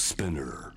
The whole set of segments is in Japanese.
Spinner.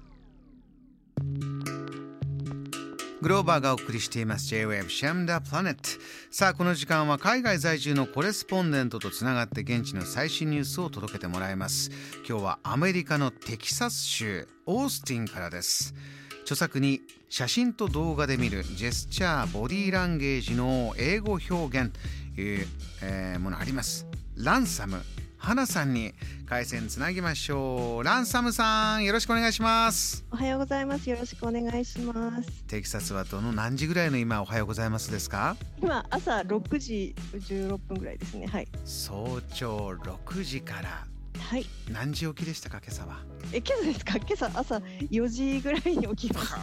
グローバーがお送りしています。J-Wave シャムダプラネットさあこの時間は海外在住のコレスポンデントとつながって現地の最新ニュースを届けてもらいます。今日はアメリカのテキサス州オースティンからです。著作に写真と動画で見るジェスチャーボディーランゲージの英語表現。という、えーものあります。ランサム。花さんに回線つなぎましょうランサムさんよろしくお願いしますおはようございます。よろしくお願いします。テキサスはどの何時ぐらいの今おはようございますですか？今朝6時16分ぐらいですね。はい。早朝6時からはい。何時起きでしたか今朝は？え、今朝ですか？今朝朝4時ぐらいに起きました。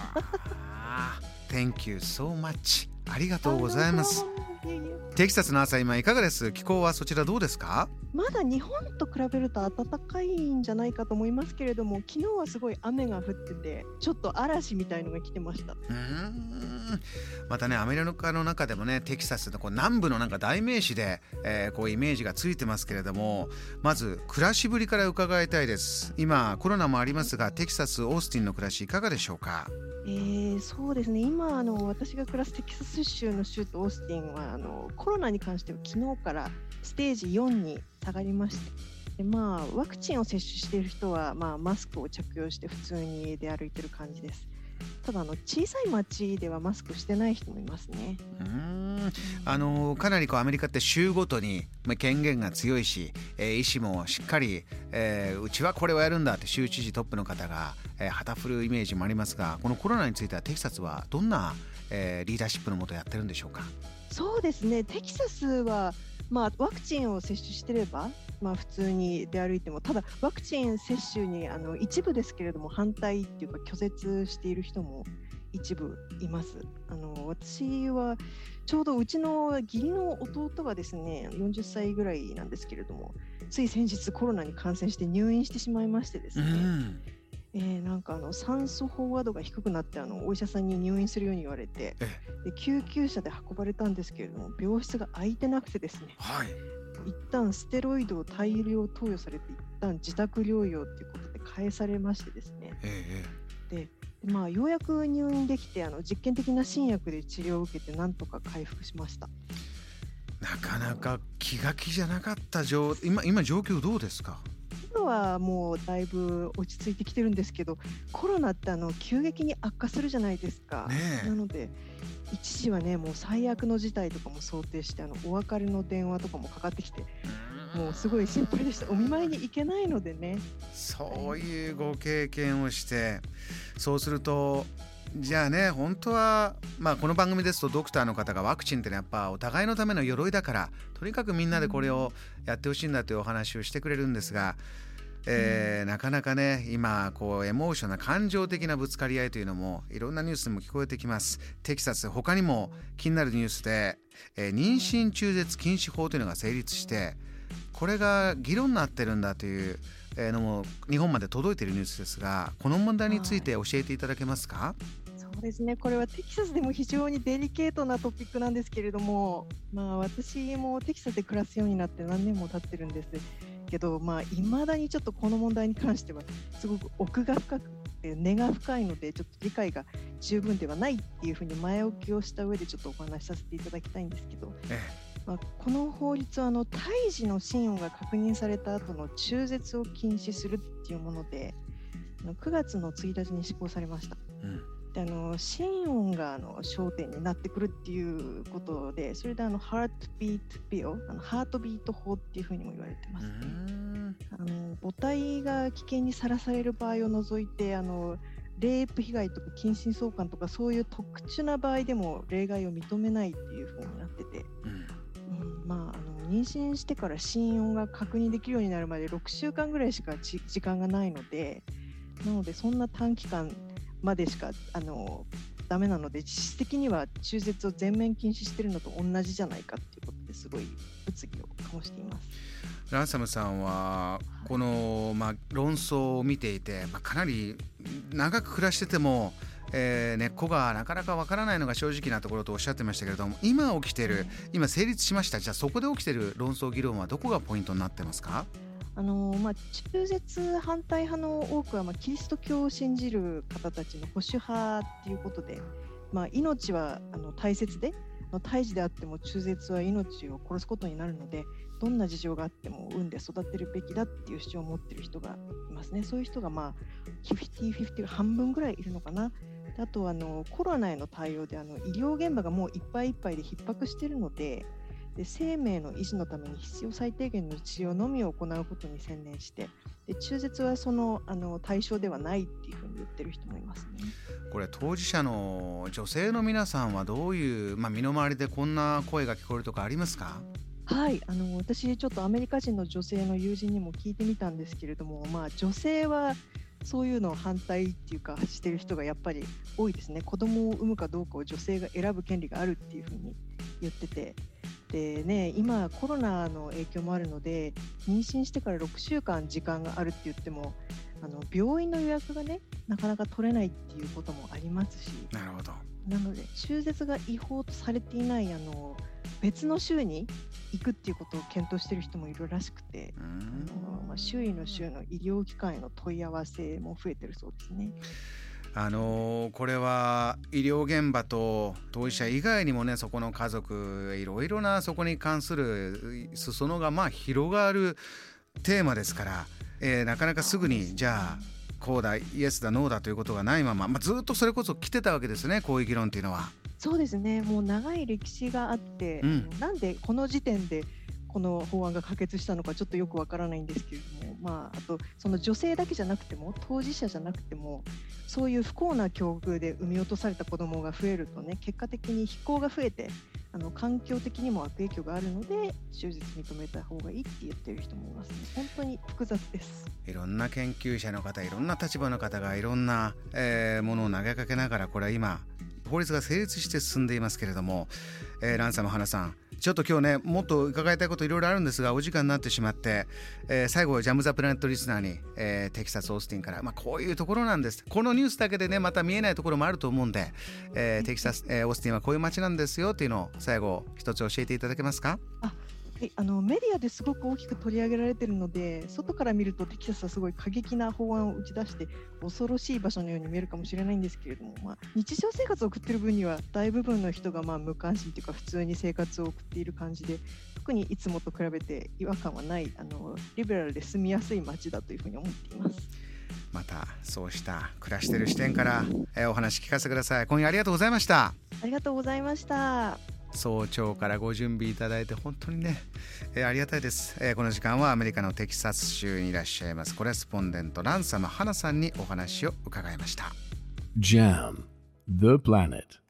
Thank you so much ありがとうございます。テキサスの朝今いかがです？気候はそちらどうですか？まだ日本と比べると暖かいんじゃないかと思いますけれども、昨日はすごい雨が降ってて、ちょっと嵐みたいのが来てました。うーん。またねアメリカの中でもねテキサスのこう南部のなんか代名詞で、えーこうイメージがついてますけれどもまず暮らしぶりから伺いたいです。今コロナもありますがテキサスオースティンの暮らしいかがでしょうか？えー、そうですね。今あの私が暮らすテキサス州の州都オースティンはあのコロナに関しては昨日からステージ4に下がりましてで、まあ、ワクチンを接種している人は、まあ、マスクを着用して普通に出歩いてる感じです。ただあの小さい町ではマスクしてない人もいますね。うーん。あのかなりこうアメリカって州ごとにまあ権限が強いし、えー医師もしっかり、えーうちはこれをやるんだって州知事トップの方が、えー旗振るイメージもありますがこのコロナについてはテキサスはどんな、えーリーダーシップのもとやってるんでしょうか？そうですね。テキサスは、まあ、ワクチンを接種してれば、まあ、普通に出歩いてもただワクチン接種にあの一部ですけれども反対っていうか拒絶している人も一部います。あの私はちょうどうちの義理の弟がですね40歳ぐらいなんですけれどもつい先日コロナに感染して入院してしまいましてですね、うん。えーなんかあの酸素飽和度が低くなってあのお医者さんに入院するように言われてえ。で救急車で運ばれたんですけれども病室が空いてなくてですね。はい一旦ステロイドを大量投与されて一旦自宅療養ということで返されましてですね。ええでまあようやく入院できてあの実験的な新薬で治療を受けてなんとか回復しました。なかなか気が気じゃなかった状今今状況どうですか？今はもうだいぶ落ち着いてきてるんですけどコロナってあの急激に悪化するじゃないですか。ねえ。なので一時はねもう最悪の事態とかも想定してあのお別れの電話とかもかかってきてもうすごい心配でした。お見舞いに行けないのでね。そういうご経験をしてそうするとじゃあね本当はまあこの番組ですとドクターの方がワクチンってのはやっぱお互いのための鎧だからとにかくみんなでこれをやってほしいんだというお話をしてくれるんですが、えーなかなかね今こうエモーショナル感情的なぶつかり合いというのもいろんなニュースでも聞こえてきます。テキサス他にも気になるニュースで、えー妊娠中絶禁止法というのが成立してこれが議論になってるんだというのも日本まで届いているニュースですがこの問題について教えていただけますか、そうですね。これはテキサスでも非常にデリケートなトピックなんですけれどもまあ私もテキサスで暮らすようになって何年も経ってるんです。けどまあ未だにちょっとこの問題に関してはすごく奥が深くて根が深いのでちょっと理解が十分ではないっていうふうに前置きをした上でちょっとお話しさせていただきたいんですけどえまあ、この法律はあの胎児の心音が確認された後の中絶を禁止するっていうものであの9月の1日に施行されました。えうんであの心音があの焦点になってくるっていうことでそれであのハートビートビルあのハートビート法っていうふうにも言われてうますね。ん。あの母体が危険にさらされる場合を除いてあのレイプ被害とか近親相関とかそういう特殊な場合でも例外を認めないっていうふうになってて、うん。うんまあ、あの妊娠してから心音が確認できるようになるまで6週間ぐらいしかち時間がないのでなのでそんな短期間までしかあのダメなので実質的には中絶を全面禁止してるのと同じじゃないかっていうことですごい物議を醸しています。ランサムさんはこの、まあ、論争を見ていて、まあ、かなり長く暮らしてても、えー根っこがなかなかわからないのが正直なところとおっしゃってましたけれども今起きてい。る今成立しました。じゃあそこで起きている論争議論はどこがポイントになってますか？あのまあ、中絶反対派の多くは、まあ、キリスト教を信じる方たちの保守派っていうことで、まあ、命はあの大切で胎児であっても中絶は命を殺すことになるのでどんな事情があっても産んで育てるべきだっていう主張を持っている人がいますね。そういう人がまあ50-50半分ぐらいいるのかな。あとあのコロナへの対応であの医療現場がもういっぱいいっぱいで逼迫しているのでで生命の維持のために必要最低限の治療のみを行うことに専念してで中絶はそのあの対象ではないっていうふうに言ってる人もいますね。これ当事者の女性の皆さんはどういう、まあ、身の回りでこんな声が聞こえるとかありますか？はいあの私ちょっとアメリカ人の女性の友人にも聞いてみたんですけれども、まあ、女性はそういうのを反対っていうかしてる人がやっぱり多いですね。子供を産むかどうかを女性が選ぶ権利があるっていうふうに言っててでね今コロナの影響もあるので妊娠してから6週間時間があるって言ってもあの病院の予約がねなかなか取れないっていうこともありますし。なるほど。なので中絶が違法とされていないあの別の州に行くっていうことを検討している人もいるらしくて、あのまあ、周囲の州の医療機関への問い合わせも増えてるそうですね。あのー、これは医療現場と当事者以外にもねそこの家族いろいろなそこに関する裾野がまあ広がるテーマですから、えー、なかなかすぐにじゃあこうだイエスだノーだということがないまま、まあ、ずっとそれこそ来てたわけですねこういう議論っていうのは。そうですねもう長い歴史があって、うん、なんでこの時点でこの法案が可決したのかちょっとよくわからないんですけれども、まあ、あとその女性だけじゃなくても当事者じゃなくてもそういう不幸な境遇で産み落とされた子どもが増えるとね結果的に非行が増えてあの環境的にも悪影響があるので手術認めた方がいいって言ってる人もいますね。本当に複雑です。いろんな研究者の方いろんな立場の方がいろんな、えー、ものを投げかけながらこれは今法律が成立して進んでいますけれども、えー、ランサム花さんちょっと今日ねもっと伺いたいこといろいろあるんですがお時間になってしまって、えー、最後ジャム・ザ・プラネットリスナーに、えー、テキサス・オースティンから、まあ、こういうところなんです。このニュースだけでねまた見えないところもあると思うんで、えー、テキサス、えー、オースティンはこういう街なんですよっていうのを最後一つ教えていただけますか？ああのメディアですごく大きく取り上げられているので外から見るとテキサスはすごい過激な法案を打ち出して恐ろしい場所のように見えるかもしれないんですけれども、まあ、日常生活を送っている分には大部分の人がまあ無関心というか普通に生活を送っている感じで特にいつもと比べて違和感はないあのリベラルで住みやすい街だというふうに思っています。またそうした暮らしている視点から、えー、お話聞かせてください。今夜ありがとうございました。ありがとうございました早朝からご準備いただいて本当にね、えー、ありがたいです、えー、この時間はアメリカのテキサス州にいらっしゃいます。コレスポンデントランサム花さんにお話を伺いました。JAM The Planet.